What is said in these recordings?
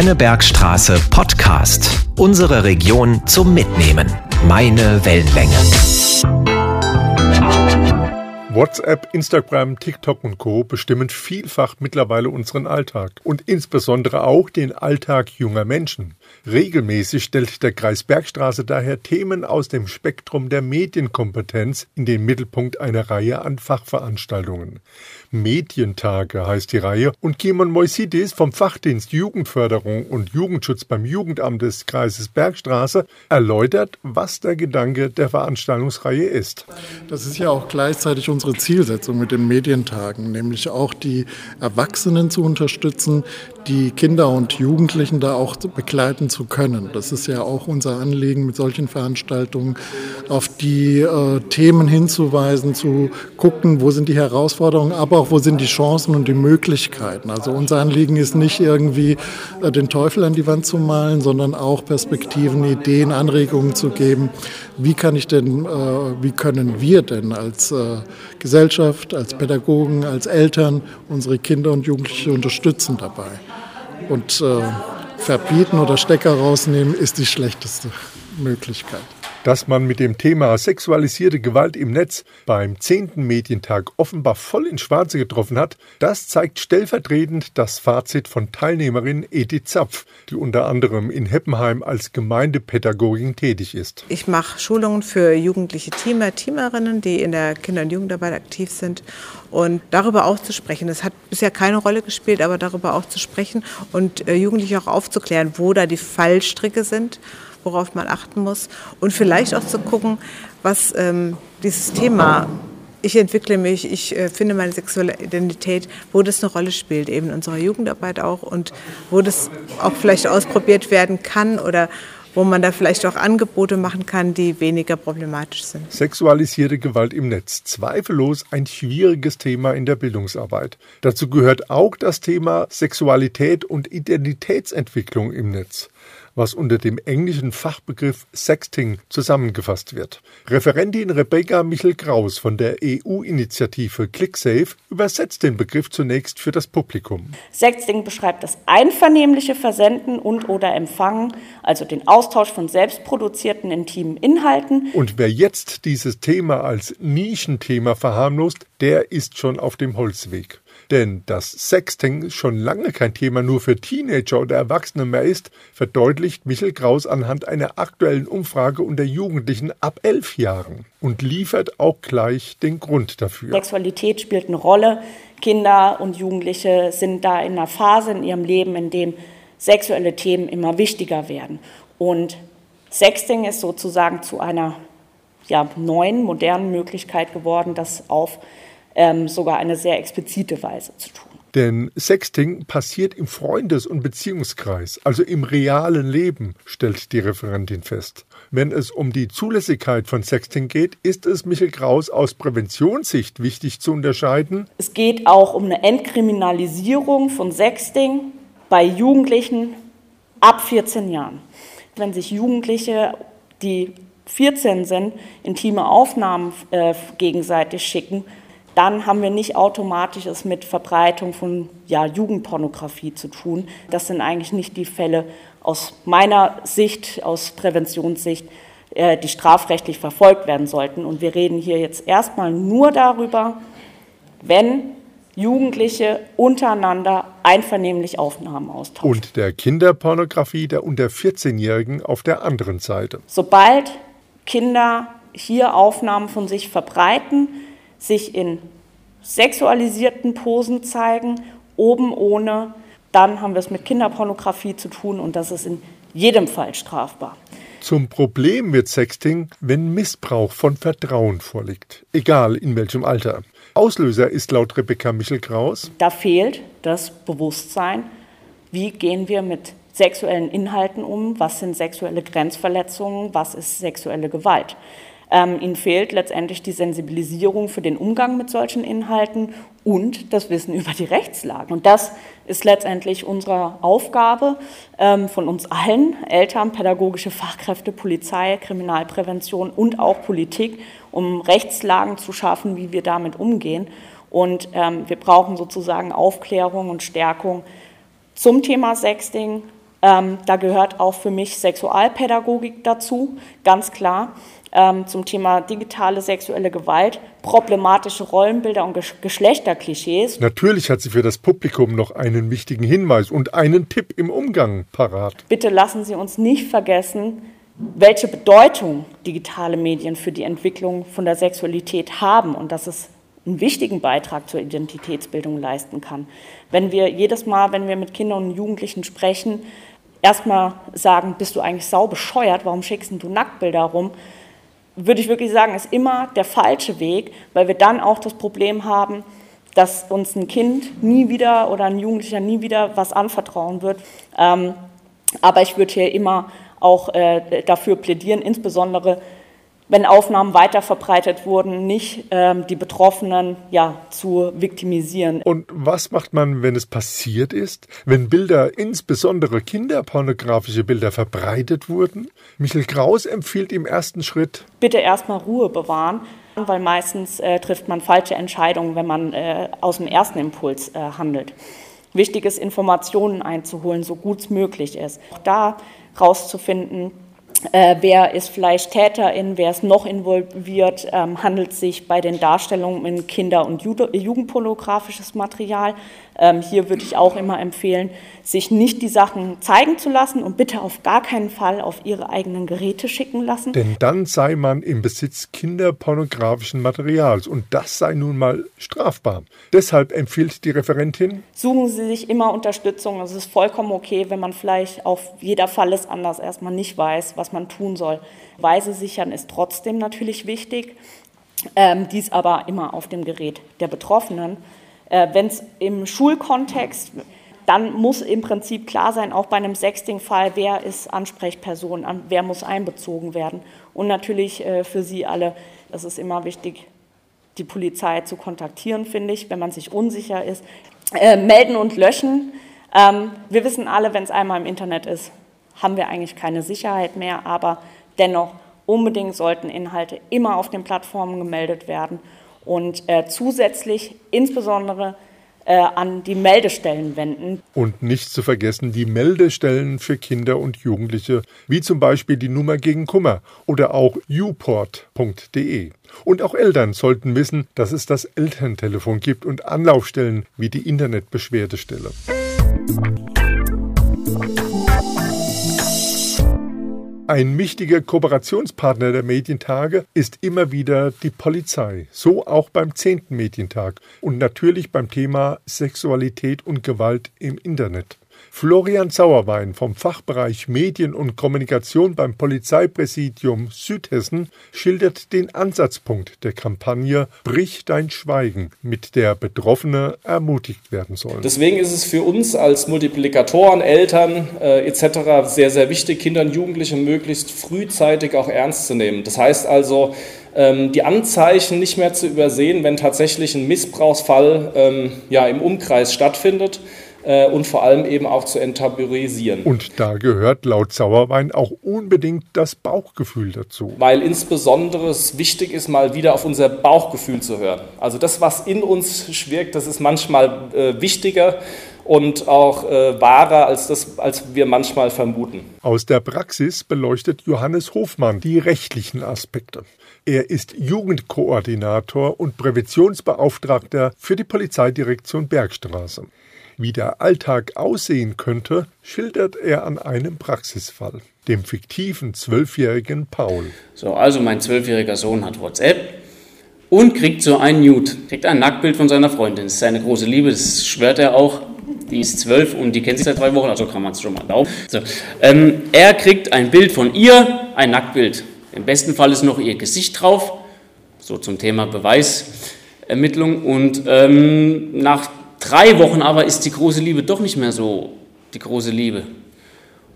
Schönnebergstraße Podcast. Unsere Region zum Mitnehmen. Meine Wellenlänge. WhatsApp, Instagram, TikTok und Co. bestimmen vielfach mittlerweile unseren Alltag und insbesondere auch den Alltag junger Menschen. Regelmäßig stellt der Kreis Bergstraße daher Themen aus dem Spektrum der Medienkompetenz in den Mittelpunkt einer Reihe an Fachveranstaltungen. Medientage heißt die Reihe und Kimon Moisidis vom Fachdienst Jugendförderung und Jugendschutz beim Jugendamt des Kreises Bergstraße erläutert, was der Gedanke der Veranstaltungsreihe ist. Das ist ja auch gleichzeitig unsere Zielsetzung mit den Medientagen, nämlich auch die Erwachsenen zu unterstützen, die Kinder und Jugendlichen da auch begleiten zu können. Das ist ja auch unser Anliegen mit solchen Veranstaltungen, auf die äh, Themen hinzuweisen, zu gucken, wo sind die Herausforderungen, aber auch wo sind die Chancen und die Möglichkeiten. Also unser Anliegen ist nicht irgendwie äh, den Teufel an die Wand zu malen, sondern auch Perspektiven, Ideen, Anregungen zu geben. Wie kann ich denn, äh, wie können wir denn als äh, Gesellschaft, als Pädagogen, als Eltern unsere Kinder und Jugendliche unterstützen dabei? Und verbieten oder Stecker rausnehmen ist die schlechteste Möglichkeit. Dass man mit dem Thema sexualisierte Gewalt im Netz beim 10. Medientag offenbar voll ins Schwarze getroffen hat, das zeigt stellvertretend das Fazit von Teilnehmerin Edith Zapf, die unter anderem in Heppenheim als Gemeindepädagogin tätig ist. Ich mache Schulungen für jugendliche Teamer, Teamerinnen, die in der Kinder- und Jugendarbeit aktiv sind und darüber auch zu sprechen. Das hat bisher keine Rolle gespielt, aber darüber auch zu sprechen und äh, Jugendliche auch aufzuklären, wo da die Fallstricke sind worauf man achten muss und vielleicht auch zu gucken, was ähm, dieses Thema ich entwickle mich, ich äh, finde meine sexuelle Identität, wo das eine Rolle spielt, eben in unserer Jugendarbeit auch und wo das auch vielleicht ausprobiert werden kann oder wo man da vielleicht auch Angebote machen kann, die weniger problematisch sind. Sexualisierte Gewalt im Netz. Zweifellos ein schwieriges Thema in der Bildungsarbeit. Dazu gehört auch das Thema Sexualität und Identitätsentwicklung im Netz was unter dem englischen Fachbegriff Sexting zusammengefasst wird. Referentin Rebecca Michel-Kraus von der EU-Initiative ClickSafe übersetzt den Begriff zunächst für das Publikum. Sexting beschreibt das einvernehmliche Versenden und oder Empfangen, also den Austausch von selbstproduzierten intimen Inhalten. Und wer jetzt dieses Thema als Nischenthema verharmlost, der ist schon auf dem Holzweg. Denn dass Sexting schon lange kein Thema nur für Teenager oder Erwachsene mehr ist, verdeutlicht Michel Kraus anhand einer aktuellen Umfrage unter Jugendlichen ab elf Jahren und liefert auch gleich den Grund dafür. Sexualität spielt eine Rolle. Kinder und Jugendliche sind da in einer Phase in ihrem Leben, in dem sexuelle Themen immer wichtiger werden. Und Sexting ist sozusagen zu einer ja, neuen, modernen Möglichkeit geworden, das auf ähm, sogar eine sehr explizite Weise zu tun. Denn Sexting passiert im Freundes- und Beziehungskreis, also im realen Leben, stellt die Referentin fest. Wenn es um die Zulässigkeit von Sexting geht, ist es Michael Kraus aus Präventionssicht wichtig zu unterscheiden. Es geht auch um eine Entkriminalisierung von Sexting bei Jugendlichen ab 14 Jahren. Wenn sich Jugendliche, die 14 sind, intime Aufnahmen äh, gegenseitig schicken, dann haben wir nicht automatisch es mit Verbreitung von ja, Jugendpornografie zu tun. Das sind eigentlich nicht die Fälle aus meiner Sicht, aus Präventionssicht, äh, die strafrechtlich verfolgt werden sollten. Und wir reden hier jetzt erstmal nur darüber, wenn Jugendliche untereinander einvernehmlich Aufnahmen austauschen. Und der Kinderpornografie der unter 14-Jährigen auf der anderen Seite. Sobald Kinder hier Aufnahmen von sich verbreiten, sich in sexualisierten Posen zeigen, oben ohne, dann haben wir es mit Kinderpornografie zu tun und das ist in jedem Fall strafbar. Zum Problem wird Sexting, wenn Missbrauch von Vertrauen vorliegt, egal in welchem Alter. Auslöser ist laut Rebecca Michel-Kraus. Da fehlt das Bewusstsein, wie gehen wir mit sexuellen Inhalten um, was sind sexuelle Grenzverletzungen, was ist sexuelle Gewalt. Ähm, ihnen fehlt letztendlich die Sensibilisierung für den Umgang mit solchen Inhalten und das Wissen über die Rechtslage. Und das ist letztendlich unsere Aufgabe ähm, von uns allen, Eltern, pädagogische Fachkräfte, Polizei, Kriminalprävention und auch Politik, um Rechtslagen zu schaffen, wie wir damit umgehen. Und ähm, wir brauchen sozusagen Aufklärung und Stärkung zum Thema Sexting, Ähm, da gehört auch für mich Sexualpädagogik dazu, ganz klar. Ähm, zum Thema digitale sexuelle Gewalt, problematische Rollenbilder und Geschlechterklischees. Natürlich hat sie für das Publikum noch einen wichtigen Hinweis und einen Tipp im Umgang parat. Bitte lassen Sie uns nicht vergessen, welche Bedeutung digitale Medien für die Entwicklung von der Sexualität haben und dass es einen wichtigen Beitrag zur Identitätsbildung leisten kann. Wenn wir jedes Mal, wenn wir mit Kindern und Jugendlichen sprechen, erstmal sagen, bist du eigentlich sau bescheuert, warum schickst du Nacktbilder rum, würde ich wirklich sagen, ist immer der falsche Weg, weil wir dann auch das Problem haben, dass uns ein Kind nie wieder oder ein Jugendlicher nie wieder was anvertrauen wird. Ähm, aber ich würde hier immer auch äh, dafür plädieren, insbesondere wenn Aufnahmen weiterverbreitet wurden, nicht ähm, die Betroffenen ja, zu viktimisieren. Und was macht man, wenn es passiert ist? Wenn Bilder, insbesondere kinderpornografische Bilder, verbreitet wurden? Michael Kraus empfiehlt im ersten Schritt, bitte erstmal Ruhe bewahren, weil meistens äh, trifft man falsche Entscheidungen, wenn man äh, aus dem ersten Impuls äh, handelt. Wichtig ist, Informationen einzuholen, so gut es möglich ist. Auch da rauszufinden, äh, wer ist vielleicht Täterin, wer ist noch involviert, ähm, handelt sich bei den Darstellungen in Kinder- und Jugendpornografisches Material. Ähm, hier würde ich auch immer empfehlen, sich nicht die Sachen zeigen zu lassen und bitte auf gar keinen Fall auf ihre eigenen Geräte schicken lassen. Denn dann sei man im Besitz kinderpornografischen Materials und das sei nun mal strafbar. Deshalb empfiehlt die Referentin, suchen Sie sich immer Unterstützung. Es ist vollkommen okay, wenn man vielleicht auf jeder Fall ist anders erstmal nicht weiß, was man tun soll. Weise sichern ist trotzdem natürlich wichtig. Ähm, dies aber immer auf dem Gerät der Betroffenen. Äh, Wenn es im Schulkontext, dann muss im Prinzip klar sein, auch bei einem Sexting-Fall, wer ist Ansprechperson, wer muss einbezogen werden. Und natürlich äh, für Sie alle, das ist immer wichtig, die Polizei zu kontaktieren, finde ich, wenn man sich unsicher ist. Äh, melden und löschen. Ähm, wir wissen alle, wenn es einmal im Internet ist, haben wir eigentlich keine Sicherheit mehr, aber dennoch unbedingt sollten Inhalte immer auf den Plattformen gemeldet werden und äh, zusätzlich insbesondere äh, an die Meldestellen wenden. Und nicht zu vergessen die Meldestellen für Kinder und Jugendliche, wie zum Beispiel die Nummer gegen Kummer oder auch uport.de. Und auch Eltern sollten wissen, dass es das Elterntelefon gibt und Anlaufstellen wie die Internetbeschwerdestelle. Ein wichtiger Kooperationspartner der Medientage ist immer wieder die Polizei, so auch beim 10. Medientag und natürlich beim Thema Sexualität und Gewalt im Internet. Florian Sauerwein vom Fachbereich Medien und Kommunikation beim Polizeipräsidium Südhessen schildert den Ansatzpunkt der Kampagne Brich dein Schweigen, mit der Betroffene ermutigt werden sollen. Deswegen ist es für uns als Multiplikatoren, Eltern äh, etc. sehr, sehr wichtig, Kinder und Jugendliche möglichst frühzeitig auch ernst zu nehmen. Das heißt also, ähm, die Anzeichen nicht mehr zu übersehen, wenn tatsächlich ein Missbrauchsfall ähm, ja, im Umkreis stattfindet äh, und vor allem eben auch zu enttabuisieren. Und da gehört laut Sauerwein auch unbedingt das Bauchgefühl dazu. Weil insbesondere es wichtig ist, mal wieder auf unser Bauchgefühl zu hören. Also das, was in uns schwirkt, das ist manchmal äh, wichtiger und auch äh, wahrer, als, das, als wir manchmal vermuten. Aus der Praxis beleuchtet Johannes Hofmann die rechtlichen Aspekte. Er ist Jugendkoordinator und Präventionsbeauftragter für die Polizeidirektion Bergstraße. Wie der Alltag aussehen könnte, schildert er an einem Praxisfall, dem fiktiven zwölfjährigen Paul. So, also mein zwölfjähriger Sohn hat WhatsApp und kriegt so ein Nude, kriegt ein Nacktbild von seiner Freundin. Das ist seine große Liebe, das schwört er auch. Die ist zwölf und die kennt sich seit drei Wochen, also kann man es schon mal glauben. So, ähm, er kriegt ein Bild von ihr, ein Nacktbild. Im besten Fall ist noch ihr Gesicht drauf, so zum Thema Beweisermittlung. Und ähm, nach drei Wochen aber ist die große Liebe doch nicht mehr so die große Liebe.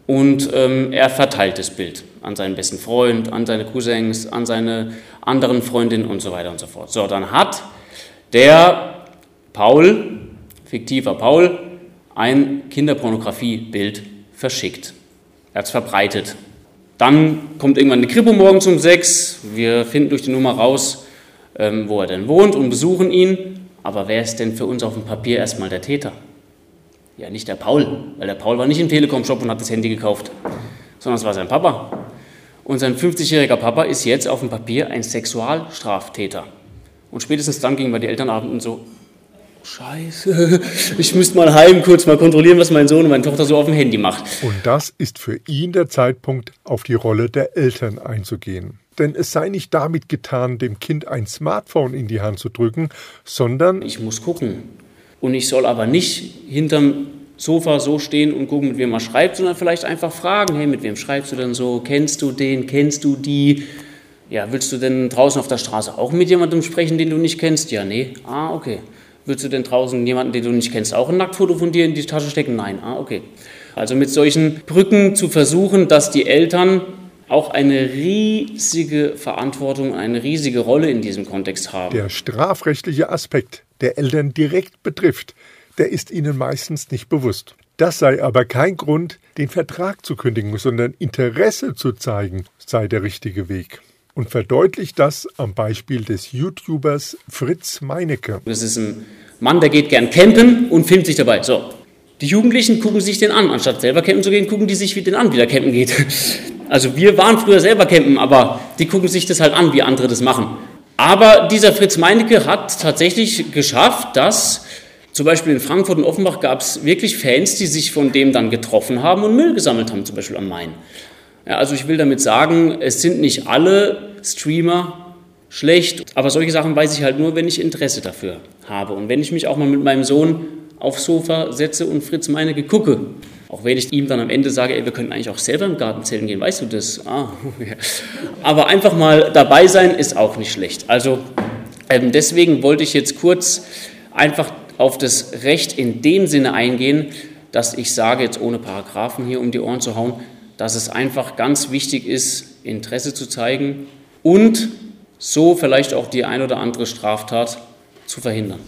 Und ähm, er verteilt das Bild an seinen besten Freund, an seine Cousins, an seine anderen Freundinnen und so weiter und so fort. So, dann hat der Paul, fiktiver Paul, ein Kinderpornografiebild verschickt. Er hat es verbreitet. Dann kommt irgendwann eine Kripo morgens um sechs. Wir finden durch die Nummer raus, ähm, wo er denn wohnt und besuchen ihn. Aber wer ist denn für uns auf dem Papier erstmal der Täter? Ja, nicht der Paul, weil der Paul war nicht im Telekom-Shop und hat das Handy gekauft, sondern es war sein Papa. Und sein 50-jähriger Papa ist jetzt auf dem Papier ein Sexualstraftäter. Und spätestens dann gingen wir die Elternabend und so, Scheiße, ich müsste mal heim kurz mal kontrollieren, was mein Sohn und meine Tochter so auf dem Handy macht. Und das ist für ihn der Zeitpunkt, auf die Rolle der Eltern einzugehen. Denn es sei nicht damit getan, dem Kind ein Smartphone in die Hand zu drücken, sondern ich muss gucken. Und ich soll aber nicht hinterm Sofa so stehen und gucken, mit wem man schreibt, sondern vielleicht einfach fragen, hey, mit wem schreibst du denn so? Kennst du den? Kennst du die? Ja, willst du denn draußen auf der Straße auch mit jemandem sprechen, den du nicht kennst? Ja, nee. Ah, okay. Willst du denn draußen jemanden, den du nicht kennst, auch ein Nacktfoto von dir in die Tasche stecken? Nein. Ah, okay. Also mit solchen Brücken zu versuchen, dass die Eltern auch eine riesige Verantwortung, eine riesige Rolle in diesem Kontext haben. Der strafrechtliche Aspekt, der Eltern direkt betrifft, der ist ihnen meistens nicht bewusst. Das sei aber kein Grund, den Vertrag zu kündigen, sondern Interesse zu zeigen, sei der richtige Weg und verdeutlicht das am Beispiel des YouTubers Fritz Meinecke. Das ist ein Mann, der geht gern campen und filmt sich dabei. So. Die Jugendlichen gucken sich den an. Anstatt selber campen zu gehen, gucken die sich wie den an, wie der campen geht. Also wir waren früher selber campen, aber die gucken sich das halt an, wie andere das machen. Aber dieser Fritz Meinecke hat tatsächlich geschafft, dass zum Beispiel in Frankfurt und Offenbach gab es wirklich Fans, die sich von dem dann getroffen haben und Müll gesammelt haben, zum Beispiel am Main. Ja, also ich will damit sagen, es sind nicht alle Streamer schlecht, aber solche Sachen weiß ich halt nur, wenn ich Interesse dafür habe. Und wenn ich mich auch mal mit meinem Sohn aufs Sofa setze und Fritz Meinecke gucke, auch wenn ich ihm dann am Ende sage, ey, wir können eigentlich auch selber im Garten zählen gehen, weißt du das? Ah, Aber einfach mal dabei sein ist auch nicht schlecht. Also ähm, deswegen wollte ich jetzt kurz einfach auf das Recht in dem Sinne eingehen, dass ich sage, jetzt ohne Paragraphen hier um die Ohren zu hauen, dass es einfach ganz wichtig ist, Interesse zu zeigen und so vielleicht auch die ein oder andere Straftat zu verhindern.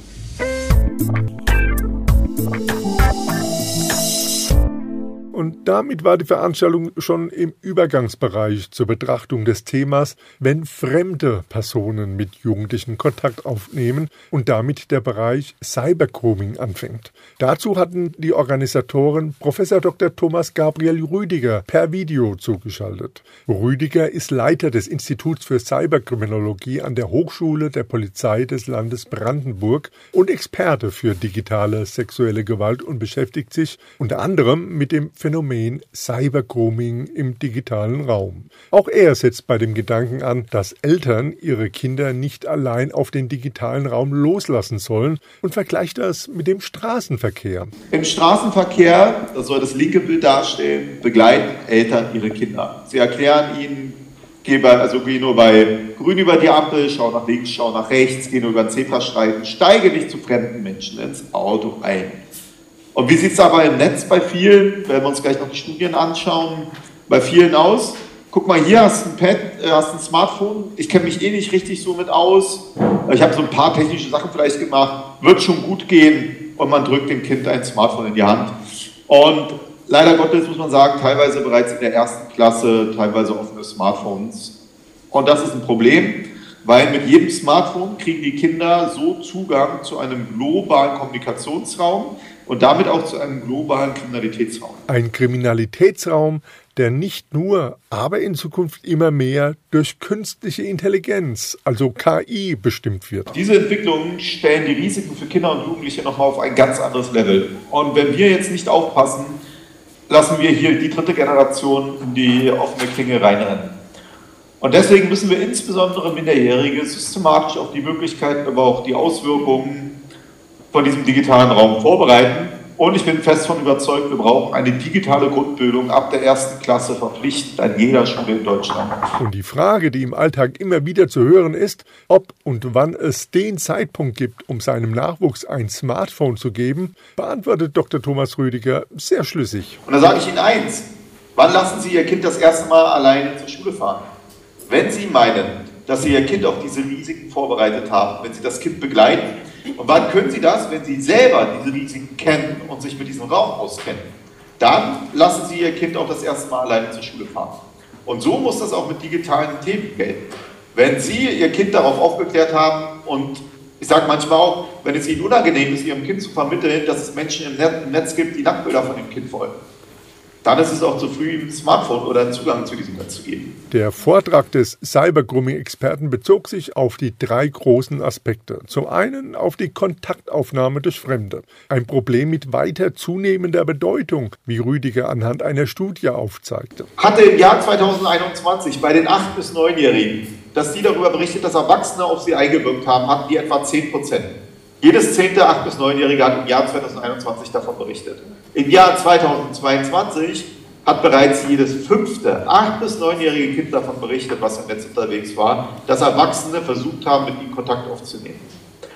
Und damit war die Veranstaltung schon im Übergangsbereich zur Betrachtung des Themas, wenn fremde Personen mit Jugendlichen Kontakt aufnehmen und damit der Bereich Cybergrooming anfängt. Dazu hatten die Organisatoren Professor Dr. Thomas Gabriel Rüdiger per Video zugeschaltet. Rüdiger ist Leiter des Instituts für Cyberkriminologie an der Hochschule der Polizei des Landes Brandenburg und Experte für digitale sexuelle Gewalt und beschäftigt sich unter anderem mit dem Phänomen Cybergrooming im digitalen Raum. Auch er setzt bei dem Gedanken an, dass Eltern ihre Kinder nicht allein auf den digitalen Raum loslassen sollen und vergleicht das mit dem Straßenverkehr. Im Straßenverkehr, das soll das linke Bild darstellen, begleiten Eltern ihre Kinder. Sie erklären ihnen, geh bei, also geh nur bei grün über die Ampel, schau nach links, schau nach rechts, geh nur über den Zebrastreifen, steige nicht zu fremden Menschen ins Auto ein. Und wie sieht es aber im Netz bei vielen, wenn wir uns gleich noch die Studien anschauen, bei vielen aus? Guck mal, hier hast du ein Pad, äh, hast ein Smartphone. Ich kenne mich eh nicht richtig so mit aus. Ich habe so ein paar technische Sachen vielleicht gemacht. Wird schon gut gehen. Und man drückt dem Kind ein Smartphone in die Hand. Und leider Gottes muss man sagen, teilweise bereits in der ersten Klasse, teilweise offene Smartphones. Und das ist ein Problem, weil mit jedem Smartphone kriegen die Kinder so Zugang zu einem globalen Kommunikationsraum, und damit auch zu einem globalen Kriminalitätsraum. Ein Kriminalitätsraum, der nicht nur, aber in Zukunft immer mehr durch künstliche Intelligenz, also KI, bestimmt wird. Diese Entwicklungen stellen die Risiken für Kinder und Jugendliche nochmal auf ein ganz anderes Level. Und wenn wir jetzt nicht aufpassen, lassen wir hier die dritte Generation in die offene Klinge reinrennen. Und deswegen müssen wir insbesondere Minderjährige systematisch auf die Möglichkeiten, aber auch die Auswirkungen von diesem digitalen Raum vorbereiten. Und ich bin fest davon überzeugt, wir brauchen eine digitale Grundbildung ab der ersten Klasse verpflichtend an jeder Schule in Deutschland. Und die Frage, die im Alltag immer wieder zu hören ist, ob und wann es den Zeitpunkt gibt, um seinem Nachwuchs ein Smartphone zu geben, beantwortet Dr. Thomas Rüdiger sehr schlüssig. Und da sage ich Ihnen eins, wann lassen Sie Ihr Kind das erste Mal alleine zur Schule fahren? Wenn Sie meinen, dass Sie Ihr Kind auf diese Risiken vorbereitet haben, wenn Sie das Kind begleiten, und wann können Sie das, wenn Sie selber diese Risiken kennen und sich mit diesem Raum auskennen? Dann lassen Sie Ihr Kind auch das erste Mal alleine zur Schule fahren. Und so muss das auch mit digitalen Themen gelten. Wenn Sie Ihr Kind darauf aufgeklärt haben und Ich sage manchmal auch, wenn es Ihnen unangenehm ist, Ihrem Kind zu vermitteln, dass es Menschen im Netz gibt, die Nacktbilder von dem Kind wollen dann ist es auch zu früh, ein Smartphone oder einen Zugang zu diesem Netz zu geben. Der Vortrag des Cybergrooming-Experten bezog sich auf die drei großen Aspekte. Zum einen auf die Kontaktaufnahme durch Fremde. Ein Problem mit weiter zunehmender Bedeutung, wie Rüdiger anhand einer Studie aufzeigte. Hatte im Jahr 2021 bei den 8- bis 9-Jährigen, dass die darüber berichtet, dass Erwachsene auf sie eingewirkt haben, hatten die etwa 10 Prozent. Jedes zehnte 8- bis 9-Jährige hat im Jahr 2021 davon berichtet. Im Jahr 2022 hat bereits jedes fünfte 8- bis 9-jährige Kind davon berichtet, was im Netz unterwegs war, dass Erwachsene versucht haben, mit ihnen Kontakt aufzunehmen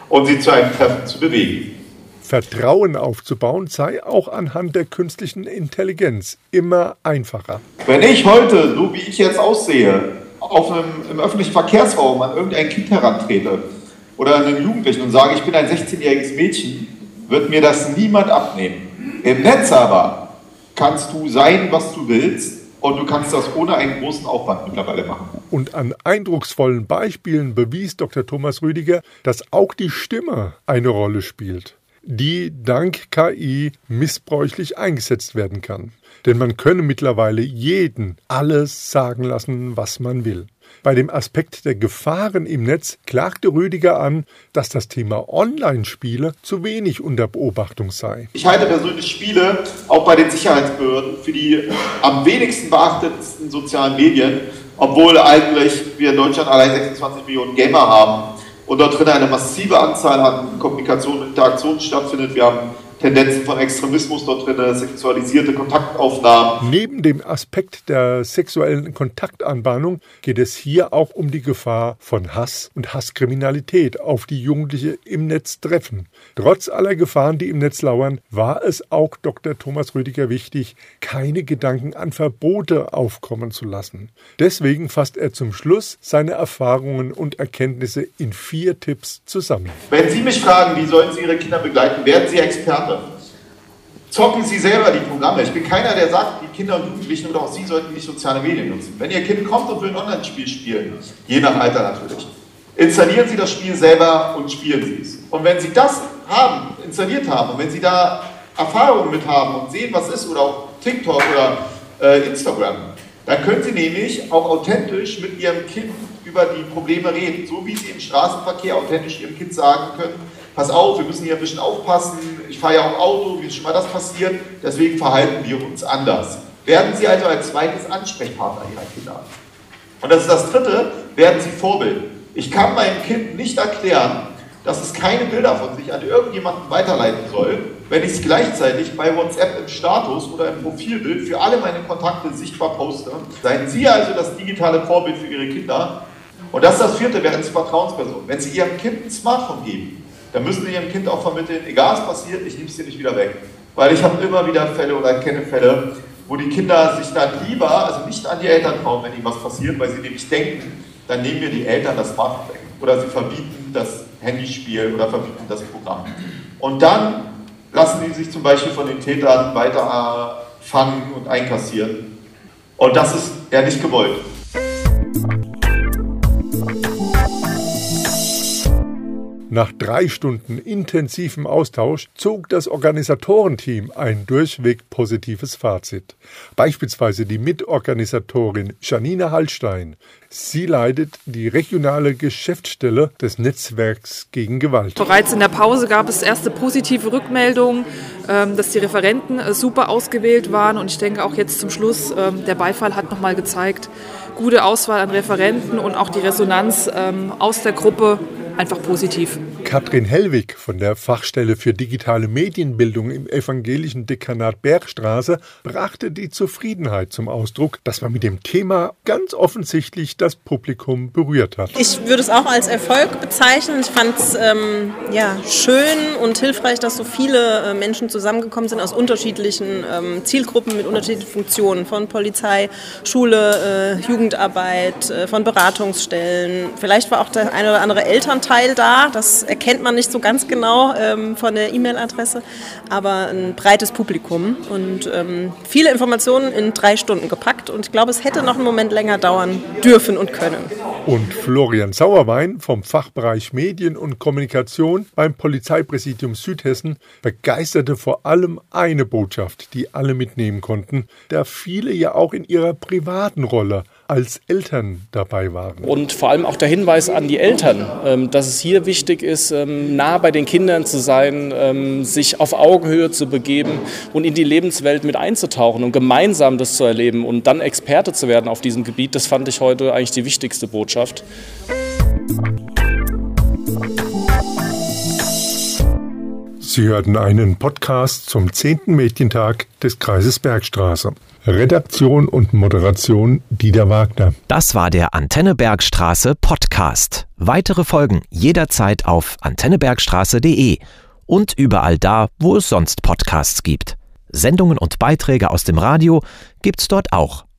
und sie zu einem Treffen zu bewegen. Vertrauen aufzubauen sei auch anhand der künstlichen Intelligenz immer einfacher. Wenn ich heute, so wie ich jetzt aussehe, auf einem, im öffentlichen Verkehrsraum an irgendein Kind herantrete, oder einen Jugendlichen und sage, ich bin ein 16-jähriges Mädchen, wird mir das niemand abnehmen. Im Netz aber kannst du sein, was du willst und du kannst das ohne einen großen Aufwand mittlerweile machen. Und an eindrucksvollen Beispielen bewies Dr. Thomas Rüdiger, dass auch die Stimme eine Rolle spielt, die dank KI missbräuchlich eingesetzt werden kann. Denn man könne mittlerweile jeden alles sagen lassen, was man will. Bei dem Aspekt der Gefahren im Netz klagte Rüdiger an, dass das Thema Online-Spiele zu wenig unter Beobachtung sei. Ich halte persönlich Spiele auch bei den Sicherheitsbehörden für die am wenigsten beachtetsten sozialen Medien, obwohl eigentlich wir in Deutschland allein 26 Millionen Gamer haben und dort drin eine massive Anzahl an Kommunikation und Interaktionen stattfindet. Wir haben Tendenzen von Extremismus dort drin, sexualisierte Kontaktaufnahmen. Neben dem Aspekt der sexuellen Kontaktanbahnung geht es hier auch um die Gefahr von Hass und Hasskriminalität, auf die Jugendliche im Netz treffen. Trotz aller Gefahren, die im Netz lauern, war es auch Dr. Thomas Rüdiger wichtig, keine Gedanken an Verbote aufkommen zu lassen. Deswegen fasst er zum Schluss seine Erfahrungen und Erkenntnisse in vier Tipps zusammen. Wenn Sie mich fragen, wie sollen Sie Ihre Kinder begleiten, werden Sie Experte andere. Zocken Sie selber die Programme. Ich bin keiner, der sagt, die Kinder und Jugendlichen oder auch Sie sollten nicht soziale Medien nutzen. Wenn Ihr Kind kommt und will ein Online-Spiel spielen, je nach Alter natürlich, installieren Sie das Spiel selber und spielen Sie es. Und wenn Sie das haben, installiert haben und wenn Sie da Erfahrungen mit haben und sehen, was ist, oder auch TikTok oder äh, Instagram, dann können Sie nämlich auch authentisch mit Ihrem Kind über die Probleme reden, so wie Sie im Straßenverkehr authentisch Ihrem Kind sagen können, pass auf, wir müssen hier ein bisschen aufpassen, ich fahre ja auch Auto, wie ist schon mal das passiert, deswegen verhalten wir uns anders. Werden Sie also als zweites Ansprechpartner Ihrer Kinder. Und das ist das dritte, werden Sie Vorbild. Ich kann meinem Kind nicht erklären, dass es keine Bilder von sich an irgendjemanden weiterleiten soll, wenn ich es gleichzeitig bei WhatsApp im Status oder im Profilbild für alle meine Kontakte sichtbar poste. Seien Sie also das digitale Vorbild für Ihre Kinder. Und das ist das vierte, werden Sie Vertrauensperson. Wenn Sie Ihrem Kind ein Smartphone geben, dann müssen wir ihrem Kind auch vermitteln, egal was passiert, ich nehme es dir nicht wieder weg. Weil ich habe immer wieder Fälle oder kenne Fälle, wo die Kinder sich dann lieber, also nicht an die Eltern trauen, wenn ihnen was passiert, weil sie nämlich denken, dann nehmen mir die Eltern das Smartphone weg. Oder sie verbieten das Handyspiel oder verbieten das Programm. Und dann lassen die sich zum Beispiel von den Tätern weiter fangen und einkassieren. Und das ist ja nicht gewollt. Nach drei Stunden intensivem Austausch zog das Organisatorenteam ein durchweg positives Fazit. Beispielsweise die Mitorganisatorin Janina Hallstein. Sie leitet die regionale Geschäftsstelle des Netzwerks gegen Gewalt. Bereits in der Pause gab es erste positive Rückmeldungen, ähm, dass die Referenten äh, super ausgewählt waren. Und ich denke auch jetzt zum Schluss, ähm, der Beifall hat nochmal gezeigt, gute Auswahl an Referenten und auch die Resonanz ähm, aus der Gruppe einfach positiv. Katrin Hellwig von der Fachstelle für digitale Medienbildung im evangelischen Dekanat Bergstraße brachte die Zufriedenheit zum Ausdruck, dass man mit dem Thema ganz offensichtlich das Publikum berührt hat. Ich würde es auch als Erfolg bezeichnen. Ich fand es ähm, ja, schön und hilfreich, dass so viele äh, Menschen zusammengekommen sind aus unterschiedlichen ähm, Zielgruppen mit unterschiedlichen Funktionen, von Polizei, Schule, äh, Jugendarbeit, äh, von Beratungsstellen. Vielleicht war auch der eine oder andere Elternteil Elternteil da. Das erkennt man nicht so ganz genau ähm, von der E-Mail-Adresse, aber ein breites Publikum und ähm, viele Informationen in drei Stunden gepackt. Und ich glaube, es hätte noch einen Moment länger dauern dürfen und können. Und Florian Sauerwein vom Fachbereich Medien und Kommunikation beim Polizeipräsidium Südhessen begeisterte vor allem eine Botschaft, die alle mitnehmen konnten, da viele ja auch in ihrer privaten Rolle als Eltern dabei waren. Und vor allem auch der Hinweis an die Eltern, ähm, dass es hier wichtig ist, ähm, nah bei den Kindern zu sein, ähm, sich auf Augenhöhe zu begeben und in die Lebenswelt mit einzutauchen und gemeinsam das zu erleben und dann Experte zu werden auf diesem Gebiet. Das fand ich heute eigentlich die wichtigste Botschaft. Sie hörten einen Podcast zum 10. Mädchentag des Kreises Bergstraße. Redaktion und Moderation Dieter Wagner. Das war der Antenne Bergstraße Podcast. Weitere Folgen jederzeit auf antennebergstraße.de und überall da, wo es sonst Podcasts gibt. Sendungen und Beiträge aus dem Radio gibt's dort auch.